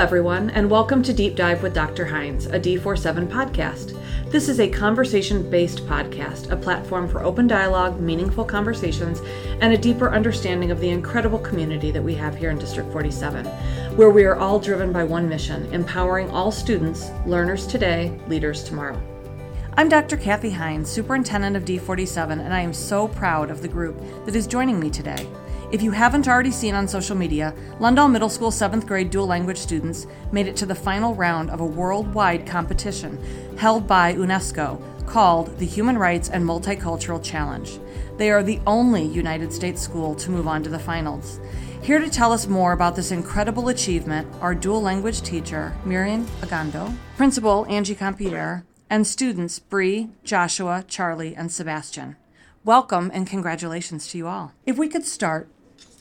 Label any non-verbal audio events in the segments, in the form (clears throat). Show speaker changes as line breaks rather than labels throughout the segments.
everyone, and welcome to Deep Dive with Dr. Hinz, a D47 podcast. This is a conversation based podcast, a platform for open dialogue, meaningful conversations, and a deeper understanding of the incredible community that we have here in District 47, where we are all driven by one mission empowering all students, learners today, leaders tomorrow. I'm Dr. Kathy Hinz, Superintendent of D47, and I am so proud of the group that is joining me today. If you haven't already seen on social media, Lundahl Middle School 7th grade dual language students made it to the final round of a worldwide competition held by UNESCO called the Human Rights and Multicultural Challenge. They are the only United States school to move on to the finals. Here to tell us more about this incredible achievement are dual language teacher Miren Ogando, principal Angie Compere, and students Bri, Joshua, Charlie, and Sebastian. Welcome and congratulations to you all. If we could start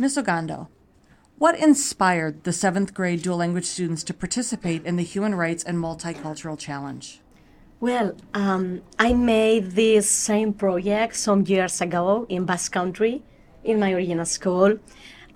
Ms. Ogando, what inspired the seventh grade dual language students to participate in the Human Rights and Multicultural Challenge?
Well, um, I made this same project some years ago in Basque Country in my original school,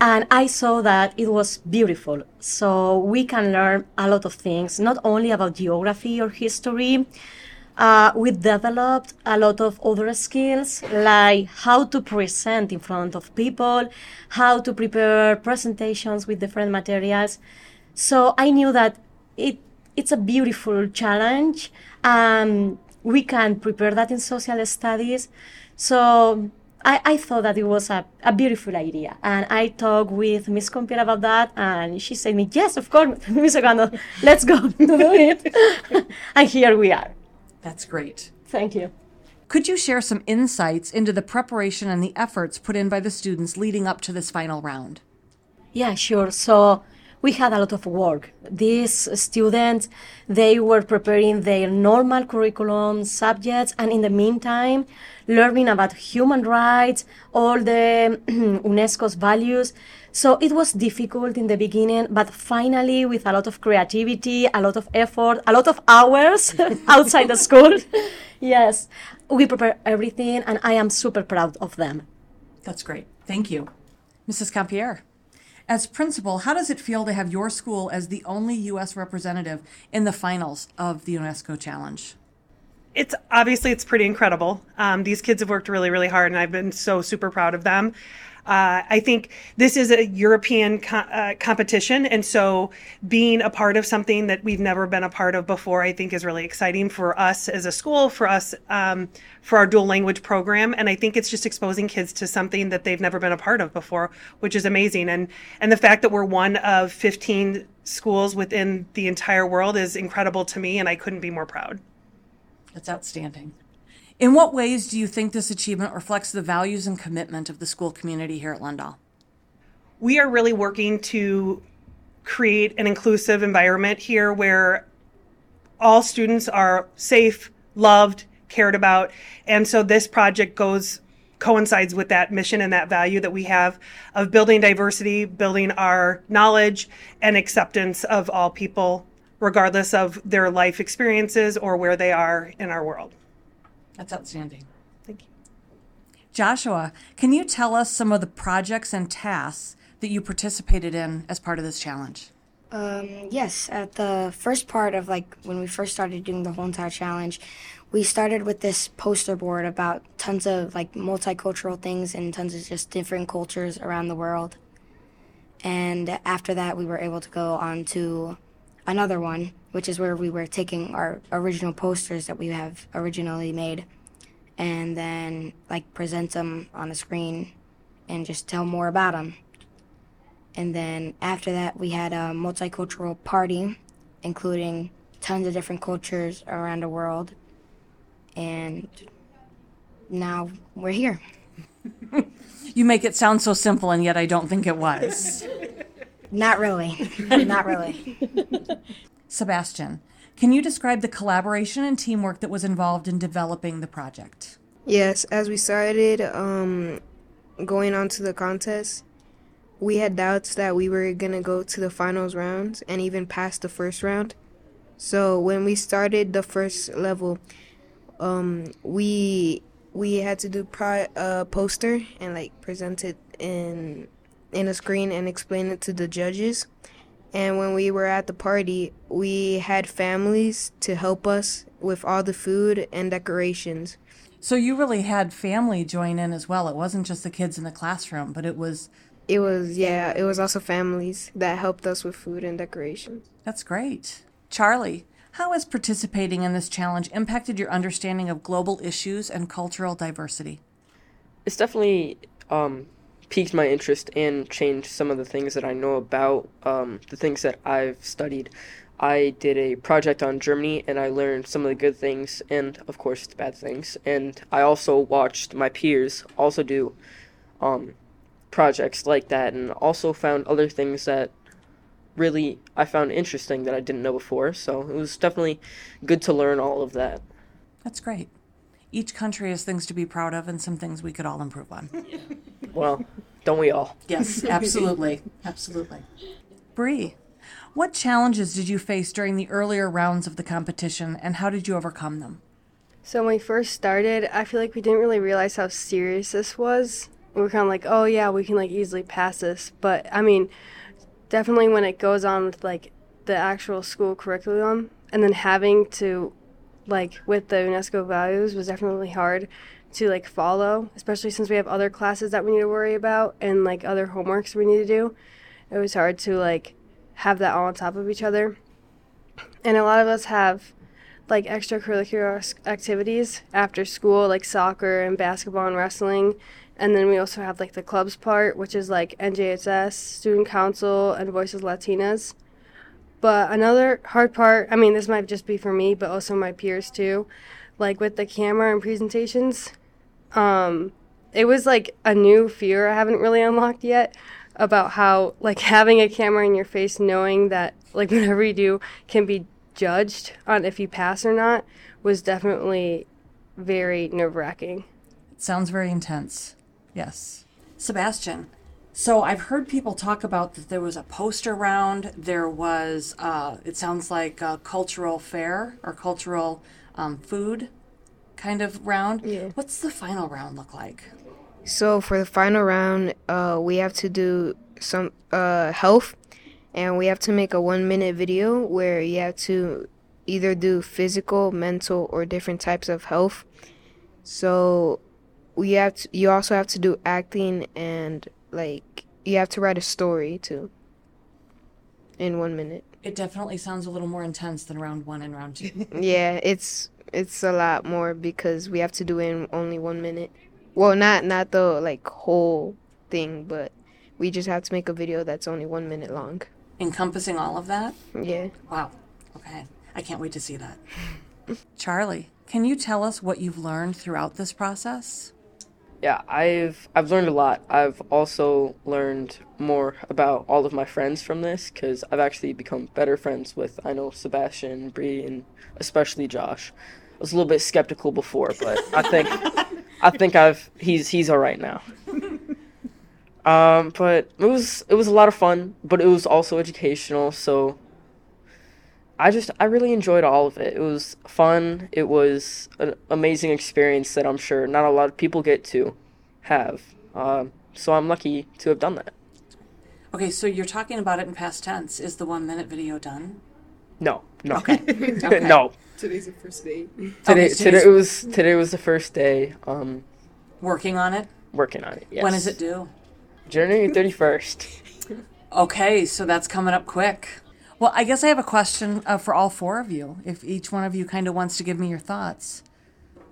and I saw that it was beautiful. So we can learn a lot of things, not only about geography or history, uh, we developed a lot of other skills like how to present in front of people, how to prepare presentations with different materials. So I knew that it it's a beautiful challenge. Um, we can prepare that in social studies. So I, I thought that it was a, a beautiful idea. And I talked with Miss Compere about that, and she said me, yes, of course, (laughs) Miss Ogando, let's go (laughs) do it. (laughs) and here we are.
That's great.
Thank you.
Could you share some insights into the preparation and the efforts put in by the students leading up to this final round?
Yeah, sure. So we had a lot of work. These students, they were preparing their normal curriculum subjects, and in the meantime, learning about human rights, all the (clears throat) UNESCO's values. So it was difficult in the beginning, but finally, with a lot of creativity, a lot of effort, a lot of hours (laughs) outside the school, (laughs) yes, we prepare everything, and I am super proud of them.
That's great. Thank you. Mrs. Compere, as principal, how does it feel to have your school as the only U.S. representative in the finals of the UNESCO Challenge?
It's obviously it's pretty incredible. Um, these kids have worked really, really hard, and I've been so super proud of them. Uh, I think this is a European co- uh, competition, and so being a part of something that we've never been a part of before, I think, is really exciting for us as a school, for us, um, for our dual language program, and I think it's just exposing kids to something that they've never been a part of before, which is amazing. And and the fact that we're one of 15 schools within the entire world is incredible to me, and I couldn't be more proud.
That's outstanding. In what ways do you think this achievement reflects the values and commitment of the school community here at Lundahl?
We are really working to create an inclusive environment here where all students are safe, loved, cared about. And so this project goes coincides with that mission and that value that we have of building diversity, building our knowledge and acceptance of all people regardless of their life experiences or where they are in our world.
That's outstanding.
Thank you.
Joshua, can you tell us some of the projects and tasks that you participated in as part of this challenge?
Um, yes, at the first part of like when we first started doing the whole entire challenge, we started with this poster board about tons of like multicultural things and tons of just different cultures around the world. And after that, we were able to go on to another one, which is where we were taking our original posters that we have originally made and then like present them on the screen and just tell more about them. And then after that, we had a multicultural party, including tons of different cultures around the world. And now we're here. (laughs)
you make it sound so simple, and yet I don't think it was. (laughs)
Not really. Not really. (laughs)
Sebastian, can you describe the collaboration and teamwork that was involved in developing the project?
Yes, as we started um, going on to the contest, we had doubts that we were going to go to the finals rounds and even past the first round. So when we started the first level, um, we we had to do a uh, poster and like present it in in a screen and explain it to the judges. And when we were at the party, we had families to help us with all the food and decorations.
So you really had family join in as well. It wasn't just the kids in the classroom, but it was.
It was, yeah, it was also families that helped us with food and decorations.
That's great. Charlie, how has participating in this challenge impacted your understanding of global issues and cultural diversity?
It's definitely um, piqued my interest and changed some of the things that I know about um, the things that I've studied. I did a project on Germany and I learned some of the good things and, of course, the bad things. And I also watched my peers also do um, projects like that and also found other things that really I found interesting that I didn't know before. So it was definitely good to learn all of that.
That's great. Each country has things to be proud of and some things we could all improve on. (laughs)
Well, don't we all?
Yes, (laughs) absolutely. absolutely. Bri, what challenges did you face during the earlier rounds of the competition and how did you overcome them?
So when we first started, I feel like we didn't really realize how serious this was. We were kind of like, oh yeah, we can like easily pass this. But I mean, definitely when it goes on with like the actual school curriculum and then having to like with the UNESCO values was definitely hard to like follow, especially since we have other classes that we need to worry about and like other homeworks we need to do. It was hard to like have that all on top of each other. And a lot of us have like extracurricular activities after school, like soccer and basketball and wrestling. And then we also have like the clubs part, which is like NJSS, Student Council, and Voices Latinas. But another hard part, I mean, this might just be for me, but also my peers too, like with the camera and presentations, um, it was like a new fear I haven't really unlocked yet about how like (laughs) having a camera in your face knowing that like (laughs) whatever you do can be judged on if you pass or not was definitely very nerve-wracking.
Sounds very intense. Yes. Sebastian so i've heard people talk about that there was a poster round there was uh, it sounds like a cultural fair or cultural um, food kind of round
yeah.
what's the final round look like
so for the final round, uh, we have to do some uh, health, and we have to make a one minute video where you have to either do physical, mental, or different types of health. So we have to, you also have to do acting and like you have to write a story too in one minute.
It definitely sounds a little more intense than round one and round two. (laughs)
yeah, it's it's a lot more because we have to do it in only one minute. Well, not not the like whole thing, but we just have to make a video that's only one minute long.
Encompassing all of that?
Yeah.
Wow. Okay. I can't wait to see that. (laughs) Charlie, can you tell us what you've learned throughout this process?
Yeah, I've I've learned a lot. I've also learned more about all of my friends from this because I've actually become better friends with I know Sebastian, Bri, and especially Josh. I was a little bit skeptical before, but I think I think I've he's he's all right now. Um, but it was it was a lot of fun, but it was also educational. So I just I really enjoyed all of it. It was fun. It was an amazing experience that I'm sure not a lot of people get to have. Um, so I'm lucky to have done that.
Okay, so you're talking about it in past tense. Is the one minute video done?
No, no,
Okay. (laughs) okay.
no.
Today's the first day.
Today,
Okay,
today it was today was the first day. Um,
Working on it.
working on it. Yes.
When is it due?
January (laughs) thirty first.
Okay, so that's coming up quick. Well, I guess I have a question uh, for all four of you. If each one of you kind of wants to give me your thoughts,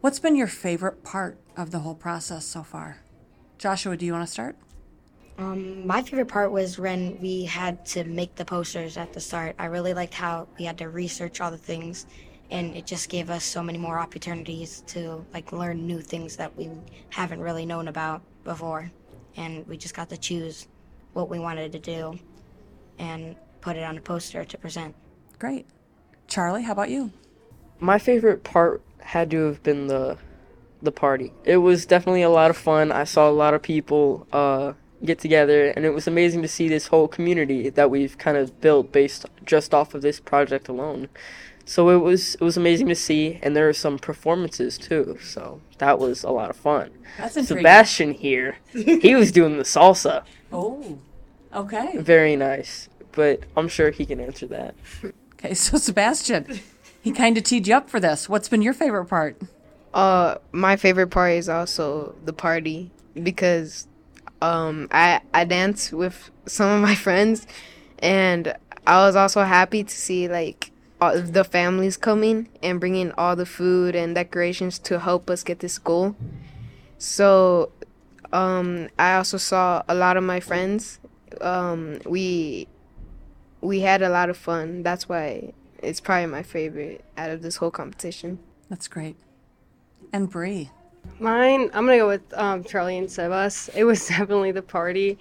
what's been your favorite part of the whole process so far? Joshua, do you want to start?
Um, my favorite part was when we had to make the posters at the start. I really liked how we had to research all the things, and it just gave us so many more opportunities to like learn new things that we haven't really known about before, and we just got to choose what we wanted to do, and put it on a poster to present.
Great. Charlie, how about you?
My favorite part had to have been the the party. It was definitely a lot of fun. I saw a lot of people uh, get together, and it was amazing to see this whole community that we've kind of built based just off of this project alone. So it was it was amazing to see, and there were some performances too. So that was a lot of fun.
That's intriguing.
Sebastian here, (laughs) he was doing the salsa.
Oh, okay.
Very nice. but I'm sure he can answer that.
Okay, so Sebastian, he kind of teed you up for this. What's been your favorite part?
Uh, my favorite part is also the party because um I I dance with some of my (laughs) friends, and I was also happy to see like all the families coming and bringing all the food and decorations to help us get this goal. So, um, I also saw a lot of my friends. Um, we we had a lot of fun. That's why it's probably my favorite out of this whole competition.
That's great. And Bri.
Mine, I'm gonna go with um, Charlie and Sebas. It was (laughs) definitely the party.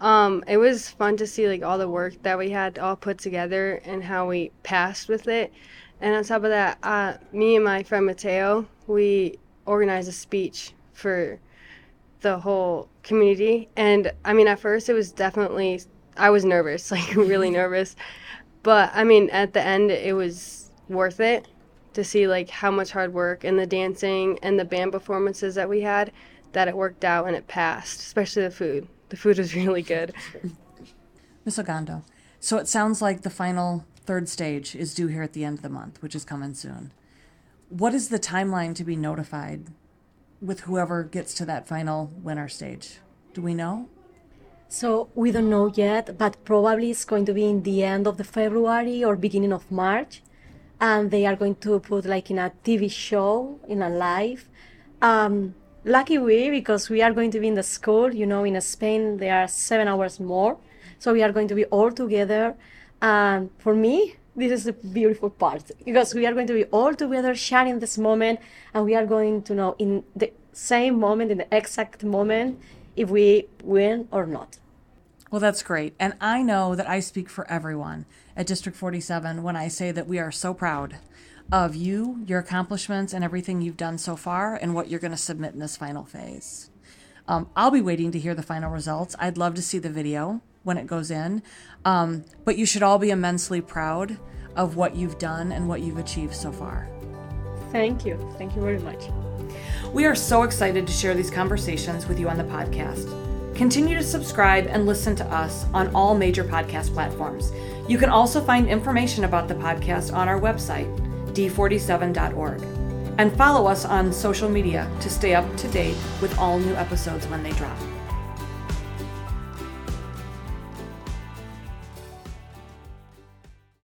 Um, it was fun to see like all the work that we had all put together and how we passed with it. And on top of that, uh, me and my friend Mateo, we organized a speech for the whole community. And I mean, at first it was definitely I was nervous, (laughs) like really (laughs) nervous. But I mean, at the end, it was worth it to see like how much hard work and the dancing and the band performances that we had that it worked out and it passed, especially the food. The food is really good.
Miss Ogando. So it sounds like the final third stage is due here at the end of the month, which is coming soon. What is the timeline to be notified with whoever gets to that final winner stage? Do we know?
So we don't know yet, but probably it's going to be in the end of the February or beginning of March, and they are going to put like in a TV show in a live. Um, lucky we because we are going to be in the school. You know, in Spain there are seven hours more, so we are going to be all together. And for me, this is the beautiful part because we are going to be all together sharing this moment, and we are going to know in the same moment, in the exact moment, if we win or not.
Well, that's great. And I know that I speak for everyone at District 47 when I say that we are so proud of you, your accomplishments, and everything you've done so far and what you're going to submit in this final phase. Um, I'll be waiting to hear the final results. I'd love to see the video when it goes in. Um, but you should all be immensely proud of what you've done and what you've achieved so far.
Thank you. Thank you very much.
We are so excited to share these conversations with you on the podcast. Continue to subscribe and listen to us on all major podcast platforms. You can also find information about the podcast on our website, d47.org. And follow us on social media to stay up to date with all new episodes when they drop.